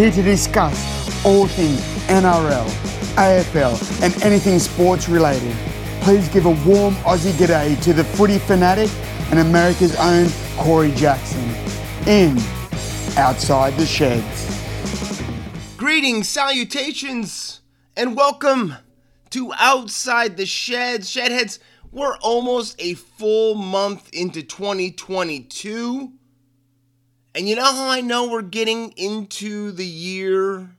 here to discuss all things NRL, AFL, and anything sports related. Please give a warm Aussie g'day to the footy fanatic and America's own Corey Jackson in Outside the Sheds. Greetings, salutations, and welcome to Outside the Sheds. Shedheads, we're almost a full month into 2022. And you know how I know we're getting into the year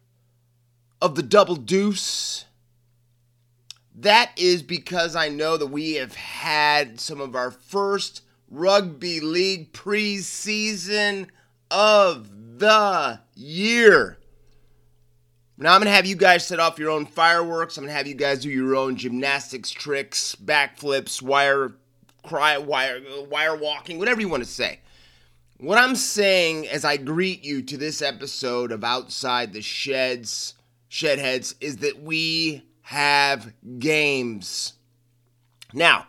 of the double deuce? That is because I know that we have had some of our first rugby league preseason of the year. Now I'm gonna have you guys set off your own fireworks. I'm gonna have you guys do your own gymnastics tricks, backflips, wire, cry, wire, wire walking, whatever you want to say. What I'm saying as I greet you to this episode of Outside the Sheds, Shedheads, is that we have games. Now,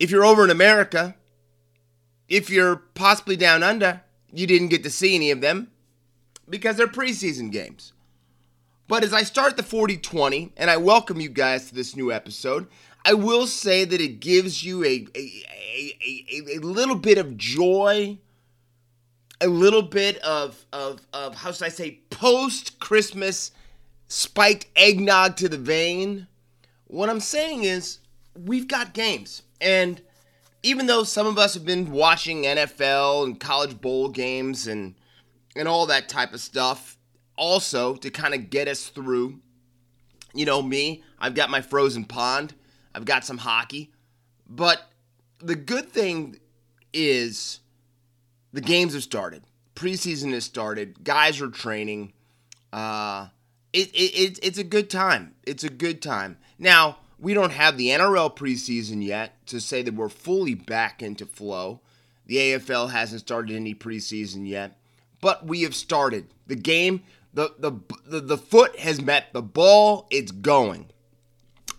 if you're over in America, if you're possibly down under, you didn't get to see any of them because they're preseason games. But as I start the 40 20 and I welcome you guys to this new episode, I will say that it gives you a, a, a, a, a little bit of joy a little bit of of of how should I say post Christmas spiked eggnog to the vein. What I'm saying is we've got games and even though some of us have been watching NFL and college bowl games and and all that type of stuff also to kind of get us through you know me I've got my frozen pond I've got some hockey but the good thing is the games have started. Preseason has started. Guys are training. Uh, it, it, it, it's a good time. It's a good time. Now, we don't have the NRL preseason yet to say that we're fully back into flow. The AFL hasn't started any preseason yet, but we have started. The game, the, the, the, the foot has met the ball, it's going.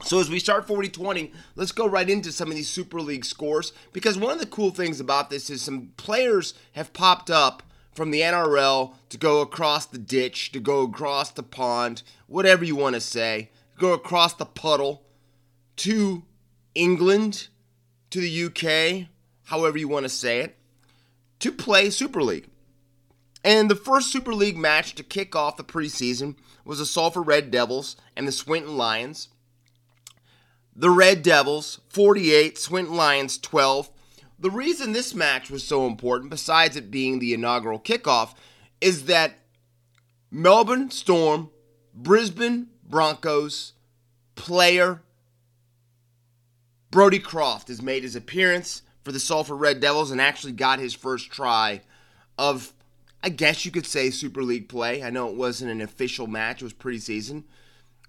So as we start 40-20, let's go right into some of these Super League scores because one of the cool things about this is some players have popped up from the NRL to go across the ditch, to go across the pond, whatever you want to say, go across the puddle to England, to the UK, however you want to say it, to play Super League. And the first Super League match to kick off the preseason was the Salford Red Devils and the Swinton Lions the Red Devils 48, Swinton Lions 12. The reason this match was so important, besides it being the inaugural kickoff, is that Melbourne Storm, Brisbane Broncos player Brodie Croft has made his appearance for the Salford Red Devils and actually got his first try of, I guess you could say, Super League play. I know it wasn't an official match, it was preseason.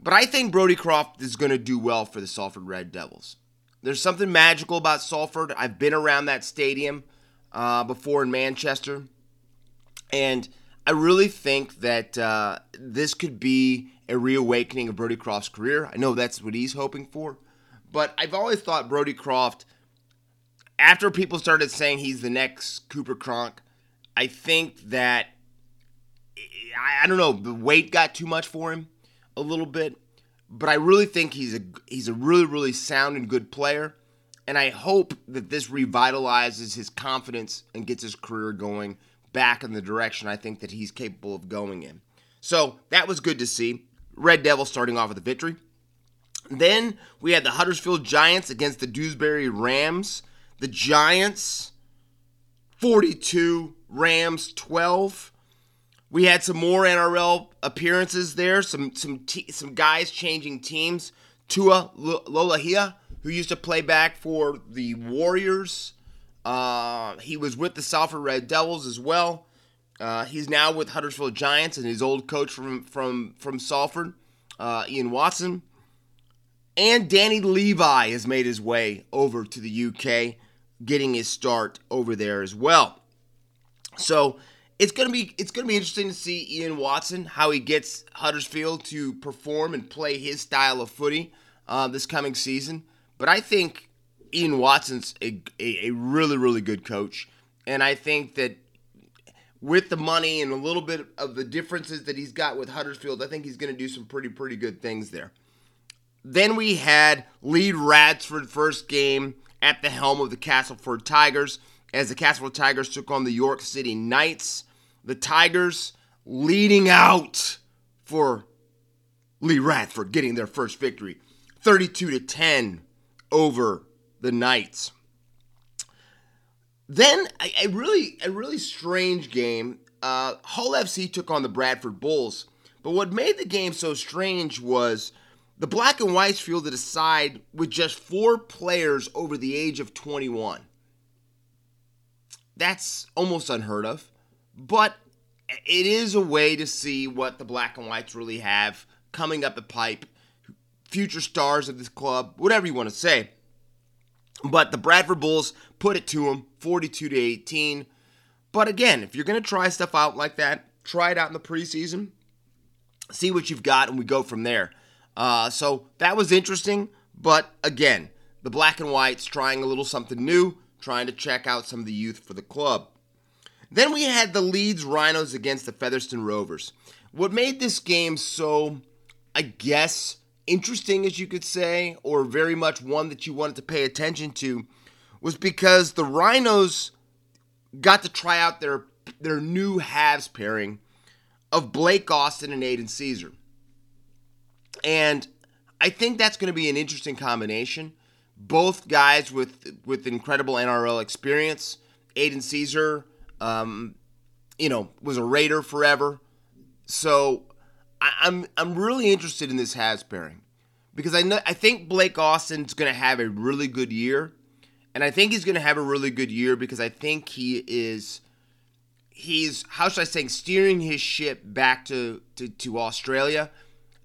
But I think Brodie Croft is going to do well for the Salford Red Devils. There's something magical about Salford. I've been around that stadium uh, before in Manchester. And I really think that uh, this could be a reawakening of Brodie Croft's career. I know that's what he's hoping for. But I've always thought Brodie Croft, after people started saying he's the next Cooper Cronk, I think that, I, I don't know, the weight got too much for him a little bit, but I really think he's a he's a really really sound and good player, and I hope that this revitalizes his confidence and gets his career going back in the direction I think that he's capable of going in. So that was good to see. Red Devils starting off with a victory. Then we had the Huddersfield Giants against the Dewsbury Rams. The Giants 42, Rams 12. We had some more NRL appearances there. Some some some guys changing teams. Tui Lolohea, who used to play back for the Warriors. Uh, he was with the Salford Red Devils as well. Uh, he's now with Huddersfield Giants and his old coach from from from Salford, uh, Ian Watson. And Danny Levi has made his way over to the UK, getting his start over there as well. So it's gonna be it's gonna be interesting to see Ian Watson how he gets Huddersfield to perform and play his style of footy uh, this coming season. But I think Ian Watson's a, a, a really really good coach, and I think that with the money and a little bit of the differences that he's got with Huddersfield, I think he's going to do some pretty, pretty good things there. Then we had Lee Radford first game at the helm of the Castleford Tigers as the Castleford Tigers took on the York City Knights. The Tigers leading out for Lee Radford getting their first victory 32 to 10 over the Knights. Then a, a really a really strange game. Uh, Hull FC took on the Bradford Bulls, but what made the game so strange was the Black and Whites fielded a side with just four players over the age of 21. That's almost unheard of, but it is a way to see what the Black and Whites really have coming up the pipe, future stars of this club, whatever you want to say. But the Bradford Bulls put it to them 42 to 18. But again, if you're going to try stuff out like that, try it out in the preseason, see what you've got, and we go from there. Uh, so that was interesting. But again, the black and whites trying a little something new, trying to check out some of the youth for the club. Then we had the Leeds Rhinos against the Featherstone Rovers. What made this game so, I guess, interesting, as you could say, or very much one that you wanted to pay attention to, was because the Rhinos got to try out their their new halves pairing of Blake Austin and Aidan Sezer. And I think that's going to be an interesting combination. Both guys with with incredible NRL experience. Aidan Sezer, um, you know, was a Raider forever. So I, am I'm really interested in this halves pairing because I know I think Blake Austin's going to have a really good year, and I think he's going to have a really good year because I think he is he's how should I say steering his ship back to, to, to Australia.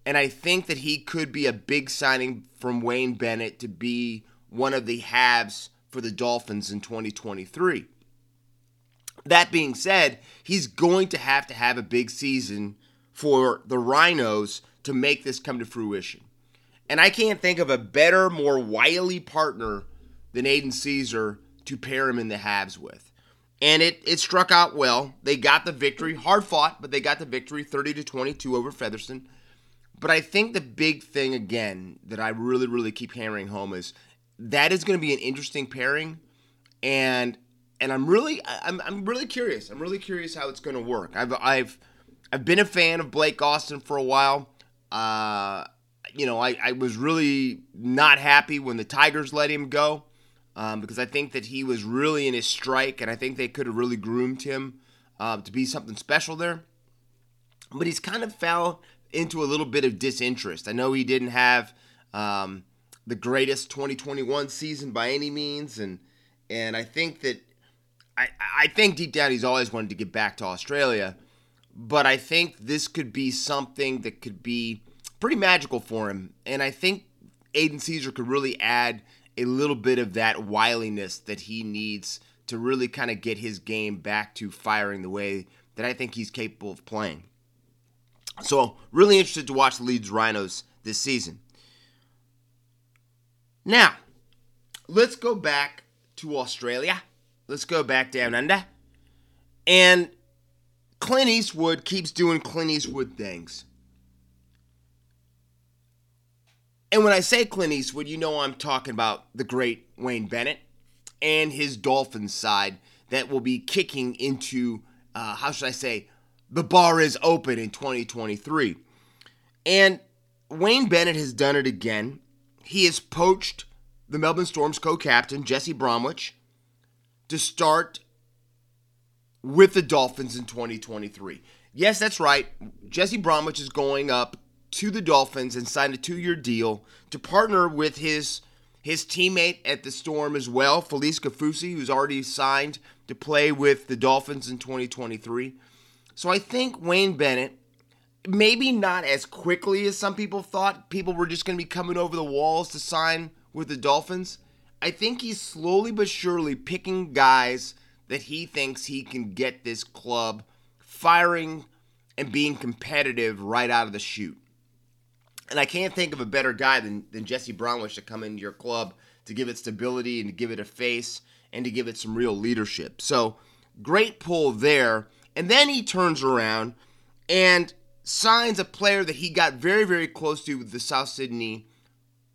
And I think that he could be a big signing from Wayne Bennett to be one of the halves for the Dolphins in 2023. That being said, he's going to have to have a big season for the Rhinos to make this come to fruition. And I can't think of a better, more wily partner than Aidan Sezer to pair him in the halves with. And it, it struck out well. They got the victory, hard fought, but they got the victory 30 to 22 over Featherstone. But I think the big thing again that I really, really keep hammering home is that is going to be an interesting pairing. And and I'm really I'm, I'm really curious. I'm really curious how it's going to work. I've I've I've been a fan of Blake Austin for a while. Uh, you know, I, I was really not happy when the Tigers let him go um, because I think that he was really in his strike, and I think they could have really groomed him uh, to be something special there. But he's kind of fell into a little bit of disinterest. I know he didn't have um, the greatest 2021 season by any means, and and I think that I, I think deep down he's always wanted to get back to Australia, but I think this could be something that could be pretty magical for him. And I think Aidan Sezer could really add a little bit of that wiliness that he needs to really kind of get his game back to firing the way that I think he's capable of playing. So, really interested to watch the Leeds Rhinos this season. Now, let's go back to Australia Let's go back down under. And Clint Eastwood keeps doing Clint Eastwood things. And when I say Clint Eastwood, you know I'm talking about the great Wayne Bennett and his Dolphins side that will be kicking into, uh, how should I say, the bar is open in 2023. And Wayne Bennett has done it again. He has poached the Melbourne Storm's co captain, Jesse Bromwich, to start with the Dolphins in 2023. Yes, that's right. Jesse Bromwich is going up to the Dolphins and signed a two-year deal to partner with his his teammate at the Storm as well, Felise Kaufusi, who's already signed to play with the Dolphins in 2023. So I think Wayne Bennett, maybe not as quickly as some people thought, people were just going to be coming over the walls to sign with the Dolphins. I think he's slowly but surely picking guys that he thinks he can get this club firing and being competitive right out of the chute. And I can't think of a better guy than, than Jesse Bromwich to come into your club to give it stability and to give it a face and to give it some real leadership. So great pull there. And then he turns around and signs a player that he got very, very close to with the South Sydney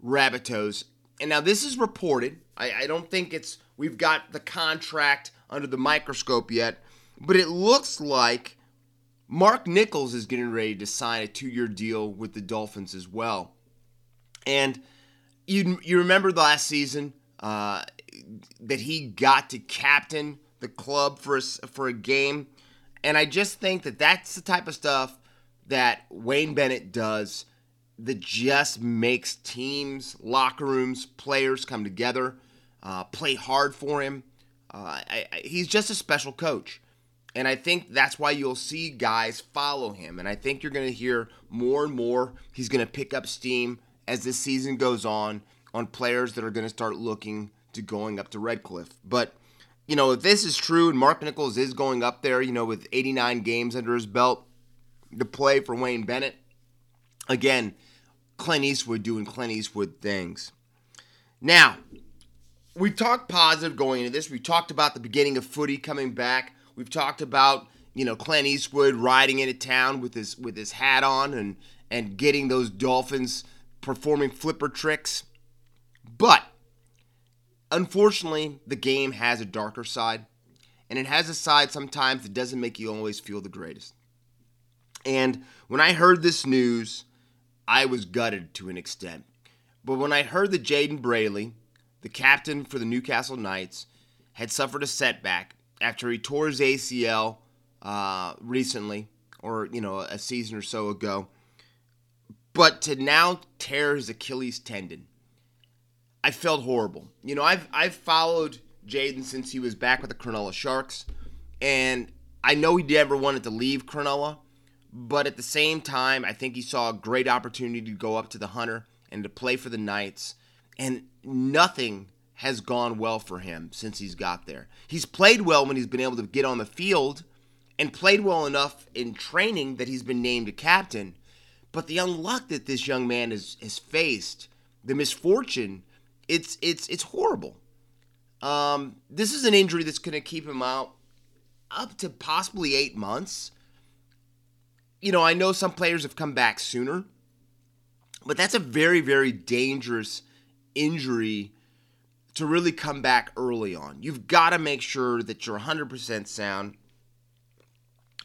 Rabbitohs. And now this is reported. I, I don't think it's we've got the contract under the microscope yet, but it looks like Mark Nicholls is getting ready to sign a two-year deal with the Dolphins as well. And you you remember the last season uh, that he got to captain the club for a, for a game, and I just think that that's the type of stuff that Wayne Bennett does that just makes teams, locker rooms, players come together, uh, play hard for him. Uh, I, I, he's just a special coach. And I think that's why you'll see guys follow him. And I think you're going to hear more and more. He's going to pick up steam as this season goes on on players that are going to start looking to going up to Redcliffe. But, you know, if this is true and Mark Nicholls is going up there, you know, with 89 games under his belt to play for Wayne Bennett, again, Clint Eastwood doing Clint Eastwood things. Now, we talked positive going into this. We talked about the beginning of footy coming back. We've talked about you know Clint Eastwood riding into town with his with his hat on and and getting those dolphins performing flipper tricks. But unfortunately, the game has a darker side, and it has a side sometimes that doesn't make you always feel the greatest. And when I heard this news, I was gutted to an extent. But when I heard that Jayden Brailey, the captain for the Newcastle Knights, had suffered a setback after he tore his ACL uh, recently, or you know, a season or so ago, but to now tear his Achilles tendon, I felt horrible. You know, I've I've followed Jayden since he was back with the Cronulla Sharks, and I know he never wanted to leave Cronulla, but at the same time, I think he saw a great opportunity to go up to the Hunter and to play for the Knights, and nothing has gone well for him since he's got there. He's played well when he's been able to get on the field and played well enough in training that he's been named a captain. But the unluck that this young man has, has faced, the misfortune, it's it's it's horrible. Um, this is an injury that's going to keep him out up to possibly eight months. You know, I know some players have come back sooner, but that's a very, very dangerous injury to really come back early on. You've got to make sure that you're 100% sound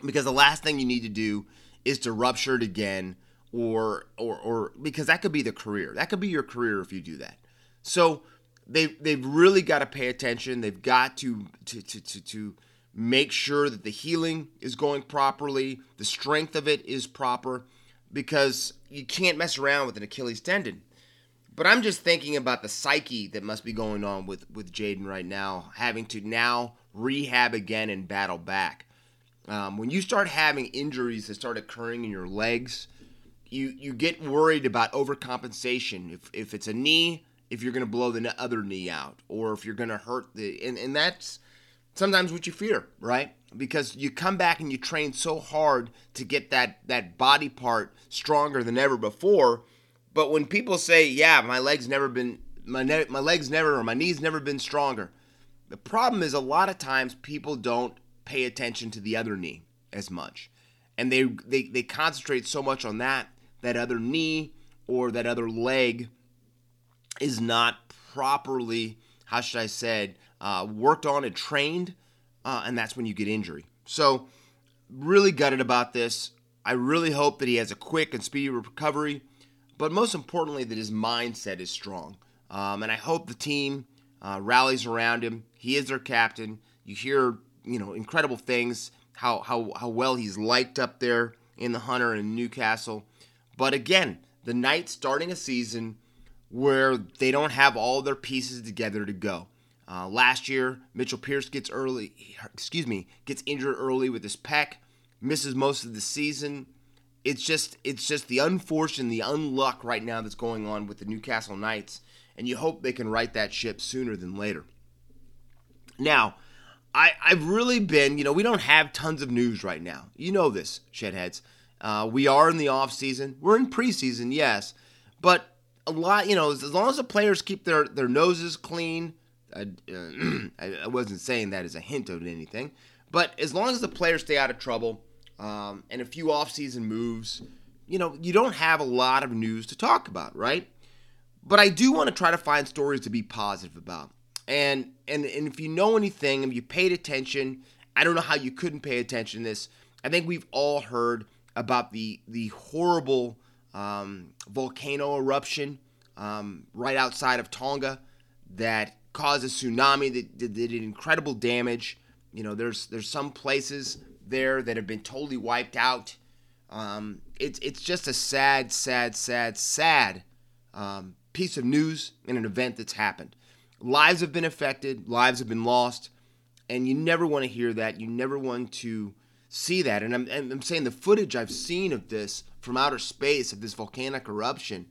because the last thing you need to do is to rupture it again or or or because that could be the career. That could be your career if you do that. So they they've really got to pay attention. They've got to to to to, to make sure that the healing is going properly, the strength of it is proper because you can't mess around with an Achilles tendon. But I'm just thinking about the psyche that must be going on with with Jayden right now, having to now rehab again and battle back. Um, when you start having injuries that start occurring in your legs, you you get worried about overcompensation. If if it's a knee, if you're going to blow the other knee out, or if you're going to hurt the and and that's sometimes what you fear, right? Because you come back and you train so hard to get that that body part stronger than ever before but when people say, "Yeah, my legs never been my ne- my legs never or my knees never been stronger," the problem is a lot of times people don't pay attention to the other knee as much, and they they they concentrate so much on that that other knee or that other leg is not properly how should I say uh, worked on and trained, uh, and that's when you get injury. So really gutted about this. I really hope that he has a quick and speedy recovery but most importantly, that his mindset is strong. Um, and I hope the team uh, rallies around him. He is their captain. You hear, you know, incredible things how how how well he's liked up there in the Hunter and Newcastle. But again, the Knights starting a season where they don't have all their pieces together to go. Uh, last year, Mitchell Pearce gets early, excuse me, gets injured early with his pec, misses most of the season it's just it's just the unfortunate, the unluck right now that's going on with the Newcastle Knights, and you hope they can right that ship sooner than later. Now, I I've really been you know we don't have tons of news right now. You know this, shedheads. Uh, we are in the off season. We're in preseason, yes, but a lot you know as long as the players keep their their noses clean. I, uh, I wasn't saying that as a hint of anything, But as long as the players stay out of trouble um, and a few offseason moves, you know, you don't have a lot of news to talk about, right? But I do want to try to find stories to be positive about. And and and if you know anything, if you paid attention, I don't know how you couldn't pay attention to this. I think we've all heard about the the horrible um, volcano eruption um, right outside of Tonga that caused a tsunami that, that did incredible damage. You know, there's there's some places there that have been totally wiped out. Um, it's it's just a sad, sad, sad, sad um, piece of news and an event that's happened. Lives have been affected, lives have been lost, and you never want to hear that. You never want to see that. And I'm, I'm saying the footage I've seen of this from outer space, of this volcanic eruption,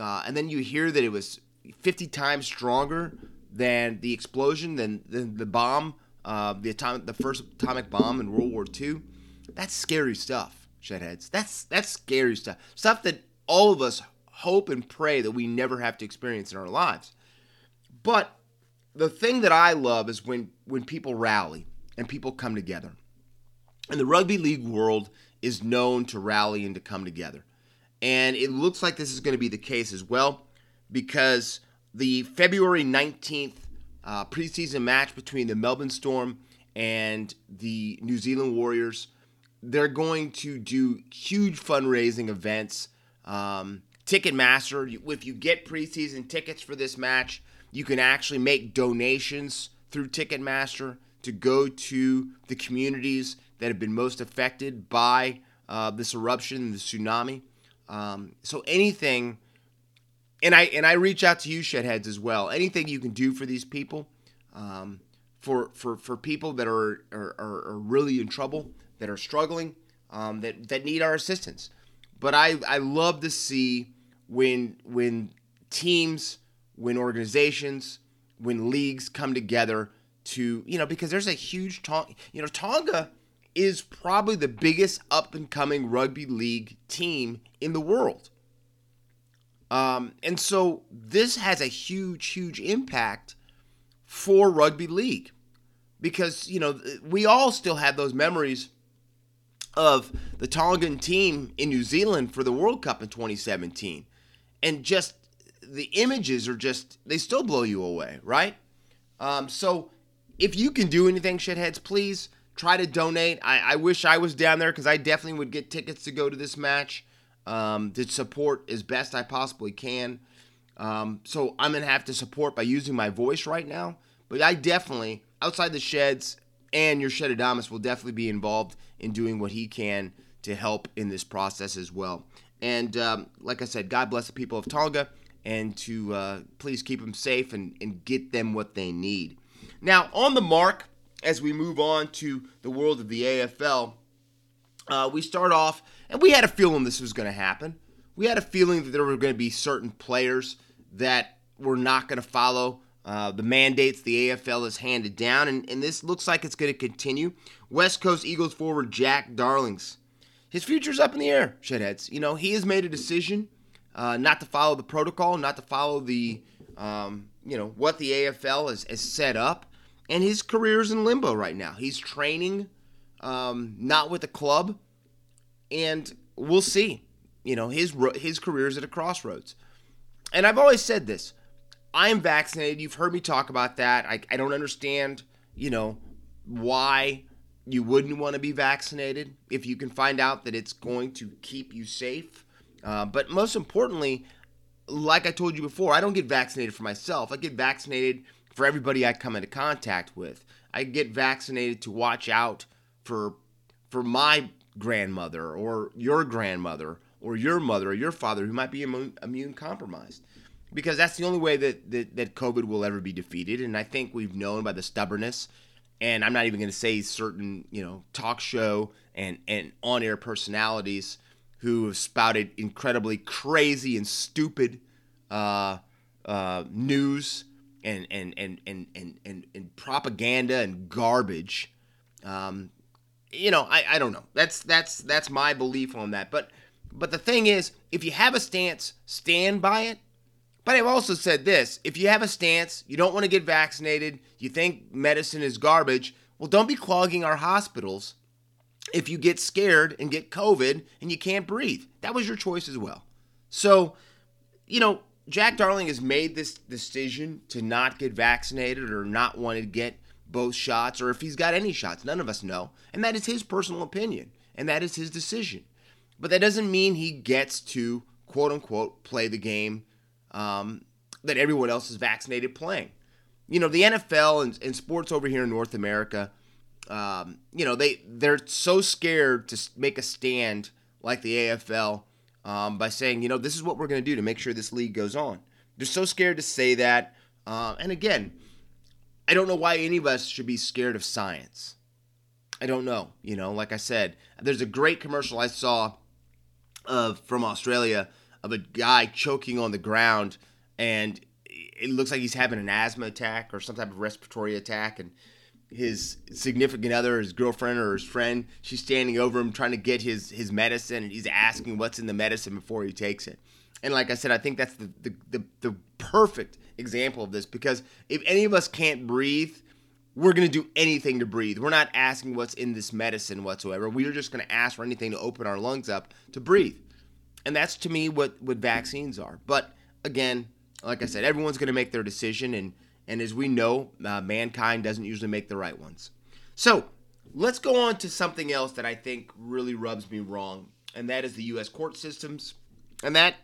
uh, and then you hear that it was 50 times stronger than the explosion, than, than the bomb, uh, the the first atomic bomb in World War II. That's scary stuff, shedheads. That's that's scary stuff. Stuff that all of us hope and pray that we never have to experience in our lives. But the thing that I love is when when people rally and people come together. And the rugby league world is known to rally and to come together. And it looks like this is going to be the case as well because the February 19th uh, preseason match between the Melbourne Storm and the New Zealand Warriors, they're going to do huge fundraising events. Um, Ticketmaster, if you get preseason tickets for this match, you can actually make donations through Ticketmaster to go to the communities that have been most affected by uh, this eruption, the tsunami. Um, so anything, and I and I reach out to you, shedheads, as well. Anything you can do for these people, um, for for for people that are, are are really in trouble, that are struggling, um, that that need our assistance. But I I love to see when when teams, when organizations, when leagues come together to you know because there's a huge Tonga, you know Tonga is probably the biggest up and coming rugby league team in the world. Um, and so this has a huge, huge impact for rugby league because, you know, we all still have those memories of the Tongan team in New Zealand for the World Cup in 2017. And just the images are just, they still blow you away, right? Um, so if you can do anything, shitheads, please try to donate. I, I wish I was down there because I definitely would get tickets to go to this match um, to support as best I possibly can. Um, so I'm to have to support by using my voice right now. But I definitely, outside the sheds and your shed Adamus, will definitely be involved in doing what he can to help in this process as well. And um, like I said, God bless the people of Tonga and to uh, please keep them safe and, and get them what they need. Now, on the mark, as we move on to the world of the AFL, uh, we start off, and we had a feeling this was going to happen. We had a feeling that there were going to be certain players that were not going to follow uh, the mandates the AFL has handed down, and, and this looks like it's going to continue. West Coast Eagles forward Jack Darlings. His future's up in the air, shedheads. You know, he has made a decision uh, not to follow the protocol, not to follow the, um, you know, what the AFL has, has set up and his career is in limbo right now. He's training, um, not with the club, and we'll see. You know, his his career is at a crossroads. And I've always said this: I am vaccinated. You've heard me talk about that. I, I don't understand, you know, why you wouldn't want to be vaccinated if you can find out that it's going to keep you safe. Uh, but most importantly, like I told you before, I don't get vaccinated for myself. I get vaccinated for everybody I come into contact with. I get vaccinated to watch out for for my grandmother or your grandmother or your mother or your father who might be immune, immune compromised. Because that's the only way that, that, that COVID will ever be defeated. And I think we've known by the stubbornness, and I'm not even going to say certain, you know, talk show and, and on air personalities who have spouted incredibly crazy and stupid uh, uh, news and and and and and, and, and propaganda and garbage. Um, you know, I, I don't know. That's that's that's my belief on that. But but the thing is, if you have a stance, stand by it. But I've also said this: if you have a stance, you don't want to get vaccinated, you think medicine is garbage. Well, don't be clogging our hospitals if you get scared and get COVID and you can't breathe. That was your choice as well. So, you know, Jack Darling has made this decision to not get vaccinated or not want to get both shots or if he's got any shots. None of us know. And that is his personal opinion and that is his decision. But that doesn't mean he gets to, quote unquote, play the game um, that everyone else is vaccinated playing. You know, the NFL and, and sports over here in North America, um, you know, they, they're so scared to make a stand like the AFL um, by saying, you know, this is what we're going to do to make sure this league goes on. They're so scared to say that. Uh, and again, I don't know why any of us should be scared of science. I don't know. You know, like I said, there's a great commercial I saw of from Australia of a guy choking on the ground, and it looks like he's having an asthma attack or some type of respiratory attack, and his significant other, his girlfriend or his friend, she's standing over him trying to get his his medicine, and he's asking what's in the medicine before he takes it. And like I said, I think that's the the, the, the perfect example of this because if any of us can't breathe, we're going to do anything to breathe. We're not asking what's in this medicine whatsoever. We're just going to ask for anything to open our lungs up to breathe. And that's to me what, what vaccines are. But again, like I said, everyone's going to make their decision. And, and as we know, uh, mankind doesn't usually make the right ones. So let's go on to something else that I think really rubs me wrong. And that is the U.S. court systems. And that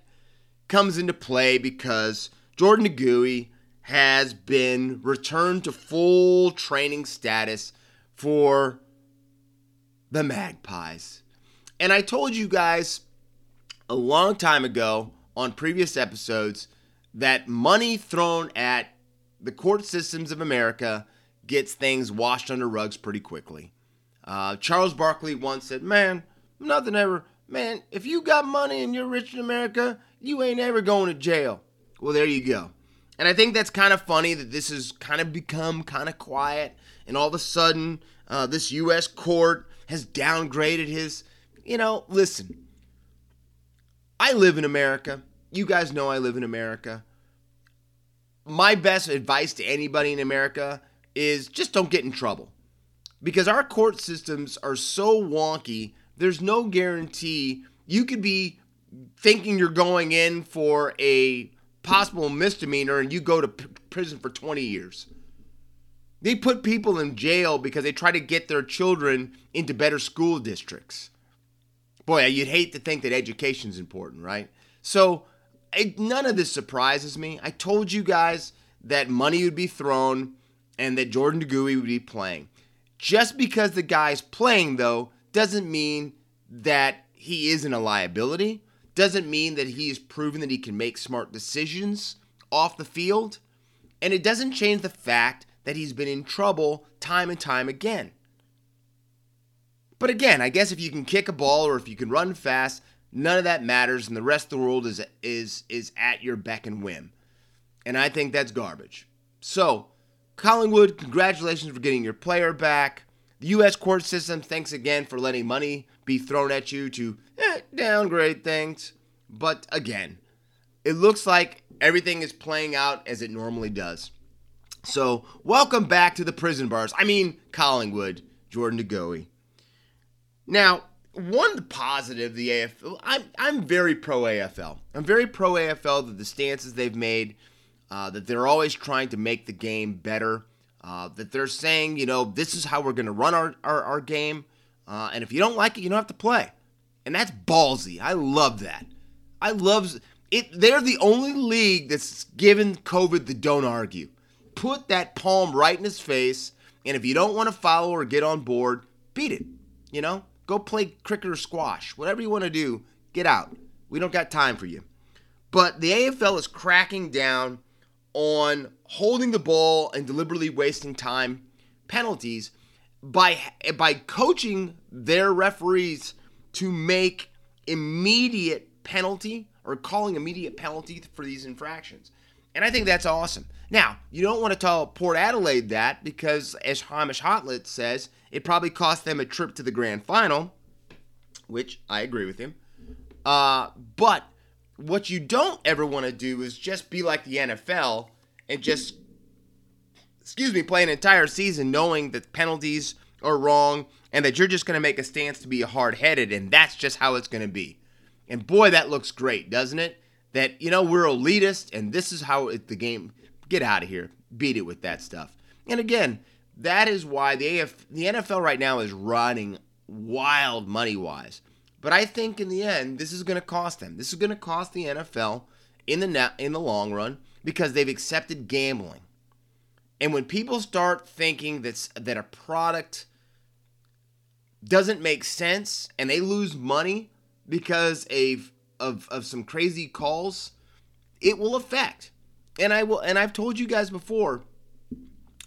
comes into play because Jordan De Goey has been returned to full training status for the Magpies. And I told you guys a long time ago on previous episodes that money thrown at the court systems of America gets things washed under rugs pretty quickly. Uh, Charles Barkley once said, Man, nothing ever, man, if you got money and you're rich in America, you ain't ever going to jail. Well, there you go. And I think that's kind of funny that this has kind of become kind of quiet, and all of a sudden, uh, this U.S. court has downgraded his. You know, listen, I live in America. You guys know I live in America. My best advice to anybody in America is just don't get in trouble. Because our court systems are so wonky, there's no guarantee you could be thinking you're going in for a possible misdemeanor and you go to p- prison for 20 years. They put people in jail because they try to get their children into better school districts. Boy, you'd hate to think that education's important, right? So, it, none of this surprises me. I told you guys that money would be thrown and that Jordan De Goey would be playing. Just because the guy's playing, though, doesn't mean that he isn't a liability doesn't mean that he has proven that he can make smart decisions off the field. And it doesn't change the fact that he's been in trouble time and time again. But again, I guess if you can kick a ball or if you can run fast, none of that matters and the rest of the world is is is at your beck and whim. And I think that's garbage. So, Collingwood, congratulations for getting your player back. The U.S. court system, thanks again for letting money be thrown at you to eh, downgrade things. But again, it looks like everything is playing out as it normally does. So, welcome back to the prison bars. I mean, Collingwood, Jordan De Goey. Now, one positive the AFL, I'm, I'm very pro AFL. I'm very pro AFL that the stances they've made, uh, that they're always trying to make the game better, uh, that they're saying, you know, this is how we're going to run our, our, our game. Uh, and if you don't like it, you don't have to play. And that's ballsy. I love that. I love it. They're the only league that's given COVID the don't argue. Put that palm right in his face, and if you don't want to follow or get on board, beat it. You know, go play cricket or squash, whatever you want to do. Get out. We don't got time for you. But the AFL is cracking down on holding the ball and deliberately wasting time penalties by by coaching their referees to make immediate penalty or calling immediate penalty for these infractions. And I think that's awesome. Now, you don't want to tell Port Adelaide that because, as Hamish Hartlett says, it probably cost them a trip to the grand final, which I agree with him. Uh, but what you don't ever want to do is just be like the NFL and just excuse me, play an entire season knowing that penalties are wrong and that you're just going to make a stance to be hard headed, and that's just how it's going to be. And boy, that looks great, doesn't it? That, you know, we're elitist and this is how it, the game. Get out of here. Beat it with that stuff. And again, that is why the AF, the NFL right now is running wild money wise. But I think in the end, this is going to cost them. This is going to cost the NFL in the in the long run because they've accepted gambling. And when people start thinking that that a product doesn't make sense and they lose money because of of, of some crazy calls, it will affect. And I will and I've told you guys before,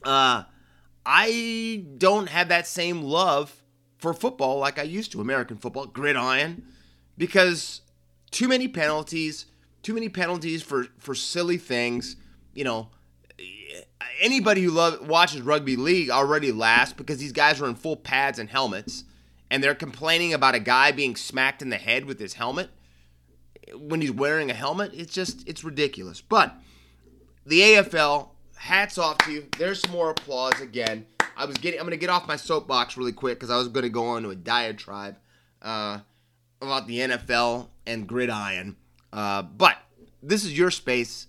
uh, I don't have that same love for football like I used to, American football, gridiron, because too many penalties, too many penalties for for silly things. You know, anybody who love, watches rugby league already laughs because these guys are in full pads and helmets, and they're complaining about a guy being smacked in the head with his helmet when he's wearing a helmet. It's just it's ridiculous. But the AFL, hats off to you. There's some more applause again. I was getting. I'm gonna get off my soapbox really quick because I was gonna go on to a diatribe uh, about the NFL and gridiron. Uh, but this is your space.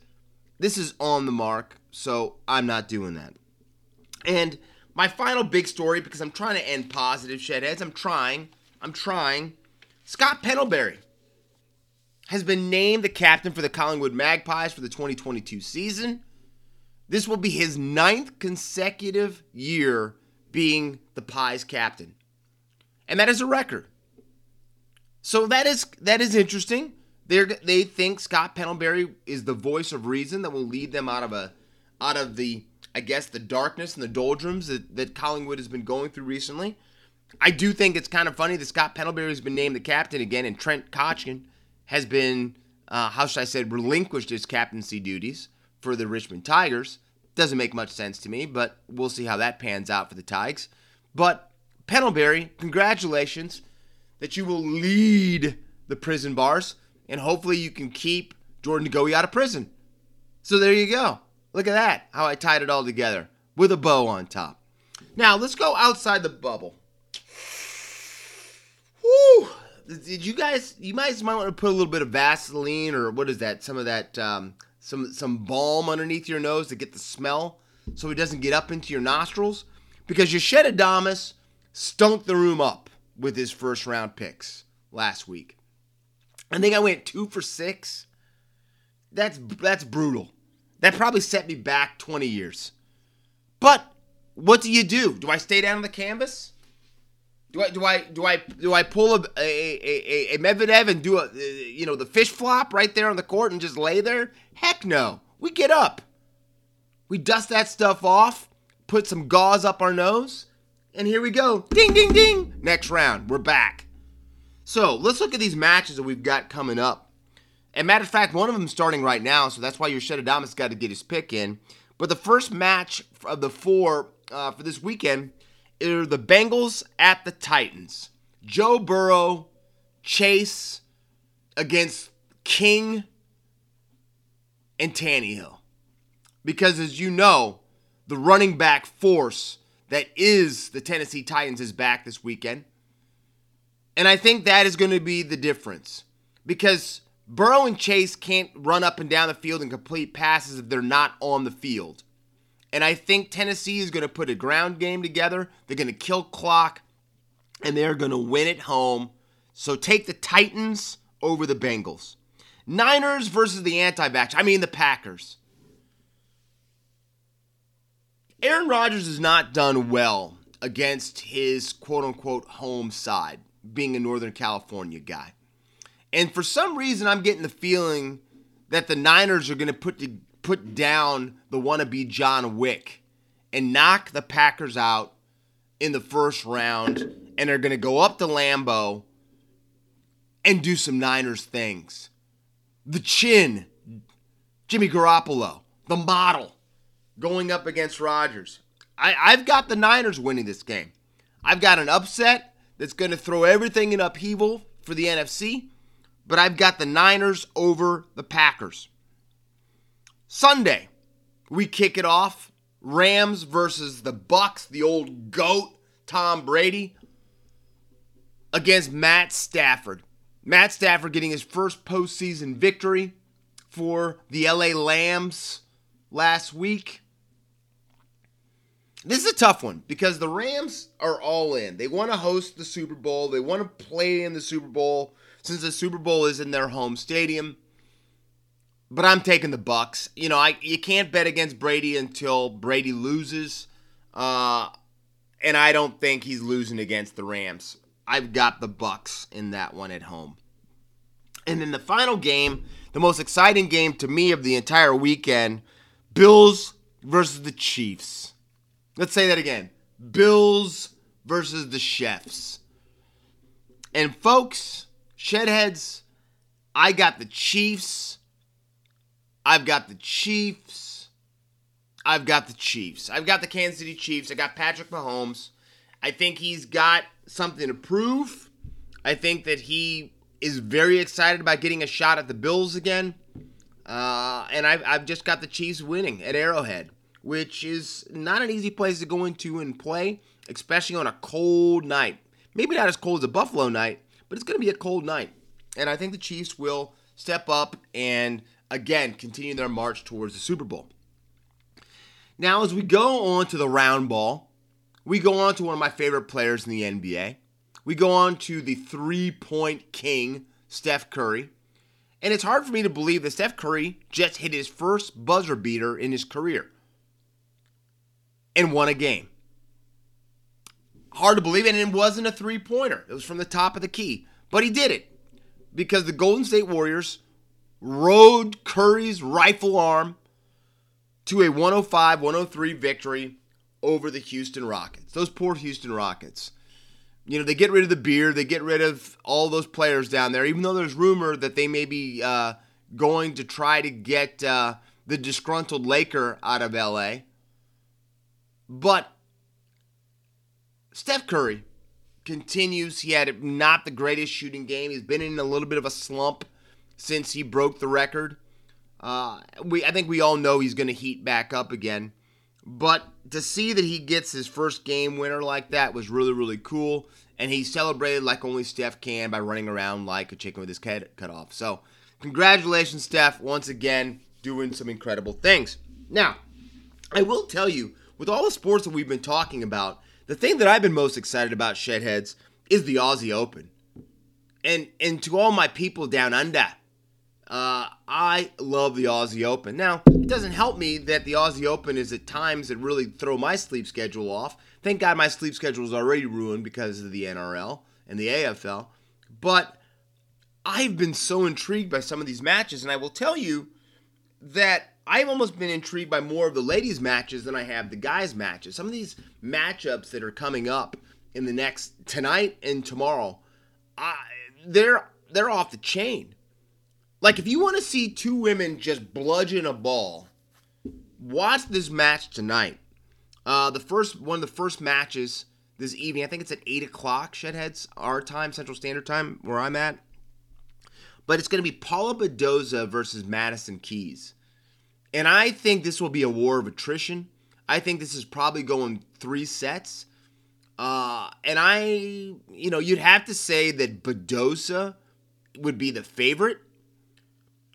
This is on the mark, so I'm not doing that. And my final big story, because I'm trying to end positive shedheads. I'm trying. I'm trying. Scott Pendlebury has been named the captain for the Collingwood Magpies for the 2022 season. This will be his ninth consecutive year being the Pies captain. And that is a record. So that is that is interesting. They they think Scott Pendlebury is the voice of reason that will lead them out of a out of the I guess the darkness and the doldrums that, that Collingwood has been going through recently. I do think it's kind of funny that Scott Pendlebury has been named the captain again, and Trent Cotchin has been, uh, how should I say, relinquished his captaincy duties for the Richmond Tigers. Doesn't make much sense to me, but we'll see how that pans out for the Tigers. But Pendlebury, congratulations that you will lead the prison bars, and hopefully you can keep Jordan Goey out of prison. So there you go. Look at that, how I tied it all together with a bow on top. Now let's go outside the bubble. Woo! Did you guys? You guys might want to put a little bit of Vaseline or what is that? Some of that um, some some balm underneath your nose to get the smell so it doesn't get up into your nostrils because Adamas stunk the room up with his first round picks last week. I think I went 2 for 6. That's that's brutal. That probably set me back 20 years. But what do you do? Do I stay down on the canvas? Do I do I do I do I pull a a, a, a Medvedev and do a uh, you know the fish flop right there on the court and just lay there? Heck no. We get up. We dust that stuff off, put some gauze up our nose, and here we go. Ding ding ding. Next round, we're back. So let's look at these matches that we've got coming up. And matter of fact, one of them starting right now, so that's why your Shedadamas got to get his pick in. But the first match of the four uh, for this weekend are the Bengals at the Titans. Joe Burrow, Chase against King and Tannehill. Because as you know, the running back force that is the Tennessee Titans is back this weekend. And I think that is going to be the difference. Because Burrow and Chase can't run up and down the field and complete passes if they're not on the field. And I think Tennessee is going to put a ground game together. They're going to kill clock and they're going to win at home. So take the Titans over the Bengals. Niners versus the anti vax. I mean, the Packers. Aaron Rodgers has not done well against his quote unquote home side, being a Northern California guy. And for some reason, I'm getting the feeling that the Niners are going to put put down the wannabe John Wick and knock the Packers out in the first round and are going to go up to Lambeau and do some Niners things. The chin, Jimmy Garoppolo, the model, going up against Rodgers. I, I've got the Niners winning this game. I've got an upset that's going to throw everything in upheaval for the NFC, but I've got the Niners over the Packers. Sunday, we kick it off Rams versus the Bucks, the old goat Tom Brady against Matt Stafford. Matt Stafford getting his first postseason victory for the LA Lambs last week. This is a tough one because the Rams are all in. They want to host the Super Bowl. They want to play in the Super Bowl since the Super Bowl is in their home stadium. But I'm taking the Bucks. You know, I you can't bet against Brady until Brady loses. Uh, and I don't think he's losing against the Rams. I've got the Bucks in that one at home. And then the final game, the most exciting game to me of the entire weekend, Bills versus the Chiefs. Let's say that again. Bills versus the Chefs. And folks, Shedheads, I got the Chiefs. I've got the Chiefs. I've got the Chiefs. I've got the Kansas City Chiefs. I got Patrick Mahomes. I think he's got something to prove. I think that he is very excited about getting a shot at the Bills again. Uh, and I've, I've just got the Chiefs winning at Arrowhead, which is not an easy place to go into and play, especially on a cold night. Maybe not as cold as a Buffalo night, but it's going to be a cold night. And I think the Chiefs will step up and, again, continue their march towards the Super Bowl. Now, as we go on to the round ball, we go on to one of my favorite players in the NBA. We go on to the three point king, Steph Curry. And it's hard for me to believe that Steph Curry just hit his first buzzer beater in his career and won a game. Hard to believe, and it wasn't a three pointer, it was from the top of the key. But he did it because the Golden State Warriors rode Curry's rifle arm to a 105 103 victory over the Houston Rockets. Those poor Houston Rockets. You know, they get rid of the Beard, they get rid of all those players down there, even though there's rumor that they may be uh, going to try to get uh, the disgruntled Laker out of LA. But Steph Curry continues. He had not the greatest shooting game. He's been in a little bit of a slump since he broke the record. Uh, we, I think we all know he's going to heat back up again. But to see that he gets his first game winner like that was really, really cool. And he celebrated like only Steph can by running around like a chicken with his head cut off. So, congratulations, Steph, once again, doing some incredible things. Now, I will tell you, with all the sports that we've been talking about, the thing that I've been most excited about, Shedheads, is the Aussie Open. And and to all my people down under, uh, I love the Aussie Open. Now, it doesn't help me that the Aussie Open is at times that really throw my sleep schedule off. Thank God my sleep schedule is already ruined because of the NRL and the AFL. But I've been so intrigued by some of these matches, and I will tell you that I've almost been intrigued by more of the ladies' matches than I have the guys' matches. Some of these matchups that are coming up in the next tonight and tomorrow, I, they're they're off the chain. Like, if you want to see two women just bludgeon a ball, watch this match tonight. Uh, the first one of the first matches this evening. I think it's at eight o'clock. Shedheads our time, Central Standard Time, where I'm at. But it's going to be Paula Badosa versus Madison Keys, and I think this will be a war of attrition. I think this is probably going three sets. Uh, and I, you know, you'd have to say that Badosa would be the favorite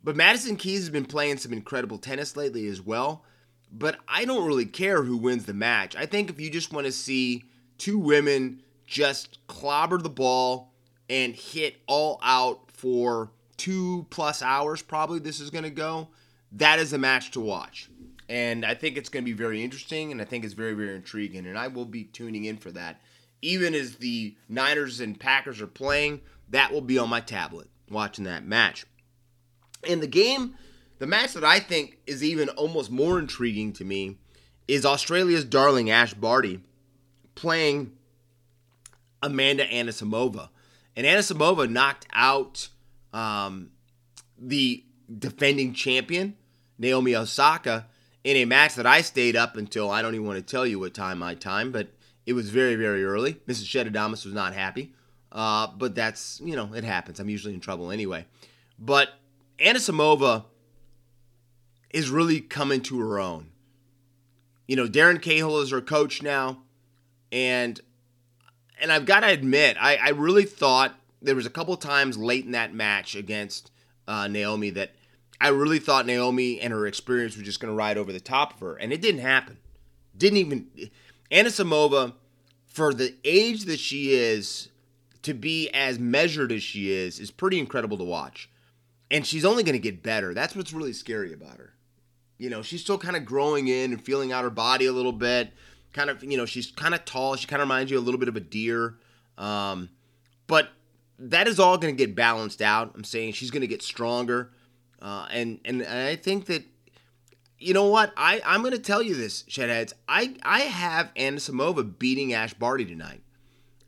but Madison Keys has been playing some incredible tennis lately as well. But I don't really care who wins the match. I think if you just want to see two women just clobber the ball and hit all out for two plus hours, probably this is going to go, that is a match to watch. And I think it's going to be very interesting and I think it's very, very intriguing. And I will be tuning in for that. Even as the Niners and Packers are playing, that will be on my tablet watching that match. In the game, the match that I think is even almost more intriguing to me is Australia's darling Ash Barty playing Amanda Anisimova. And Anisimova knocked out um, the defending champion, Naomi Osaka, in a match that I stayed up until I don't even want to tell you what time my time, but it was very, very early. Mrs. Shedadamas was not happy. Uh, but that's, you know, it happens. I'm usually in trouble anyway. But Anisimova is really coming to her own. you know, Darren Cahill is her coach now, and and I've got to admit, I, I really thought there was a couple times late in that match against uh, Naomi that I really thought Naomi and her experience was just going to ride over the top of her, and it didn't happen. Didn't even Anisimova, for the age that she is, to be as measured as she is, is pretty incredible to watch. And she's only going to get better. That's what's really scary about her. You know, she's still kind of growing in and feeling out her body a little bit. Kind of, you know, she's kind of tall. She kind of reminds you a little bit of a deer. Um, but that is all going to get balanced out. I'm saying she's going to get stronger. Uh, and, and I think that, you know what? I, I'm going to tell you this, Shedheads. I, I have Anisimova beating Ash Barty tonight.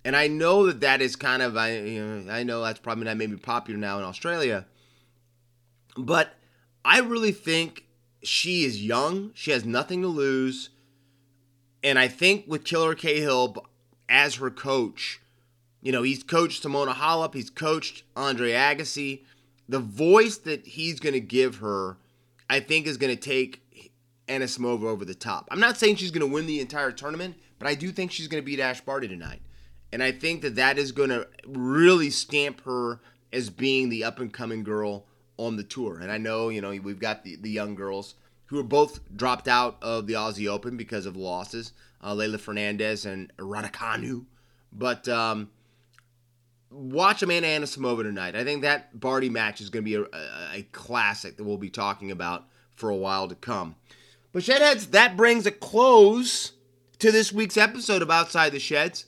And I know that that is kind of, I, you know, I know that's probably not maybe popular now in Australia. But I really think she is young. She has nothing to lose. And I think with Killer Cahill as her coach, you know, he's coached Simona Halep, he's coached Andre Agassi. The voice that he's going to give her, I think, is going to take Anisimova over the top. I'm not saying she's going to win the entire tournament, but I do think she's going to beat Ash Barty tonight. And I think that that is going to really stamp her as being the up and coming girl on the tour. And I know, you know, we've got the, the young girls who are both dropped out of the Aussie Open because of losses, uh, Leylah Fernandez and Raducanu. But um, watch Amanda Anisimova tonight. I think that Barty match is going to be a, a, a, classic that we'll be talking about for a while to come. But Shedheads, that brings a close to this week's episode of Outside the Sheds.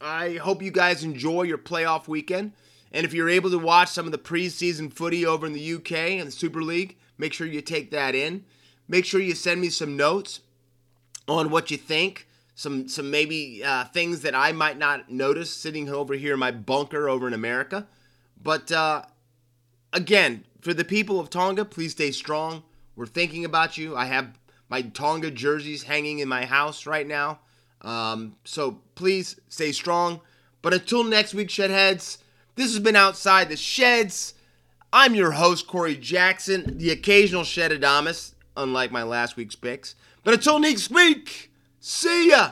I hope you guys enjoy your playoff weekend. And if you're able to watch some of the preseason footy over in the UK and the Super League, make sure you take that in. Make sure you send me some notes on what you think. Some some maybe uh, things that I might not notice sitting over here in my bunker over in America. But uh, again, for the people of Tonga, please stay strong. We're thinking about you. I have my Tonga jerseys hanging in my house right now. Um, so please stay strong. But until next week, Shedheads, this has been Outside the Sheds. I'm your host, Corey Jackson, the occasional Shedadamus, unlike my last week's picks. But until next week, see ya!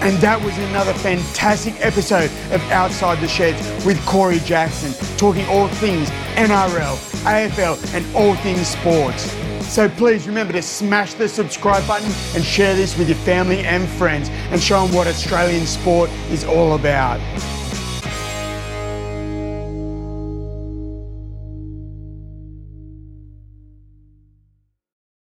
And that was another fantastic episode of Outside the Sheds with Corey Jackson, talking all things NRL, AFL, and all things sports. So please remember to smash the subscribe button and share this with your family and friends and show them what Australian sport is all about.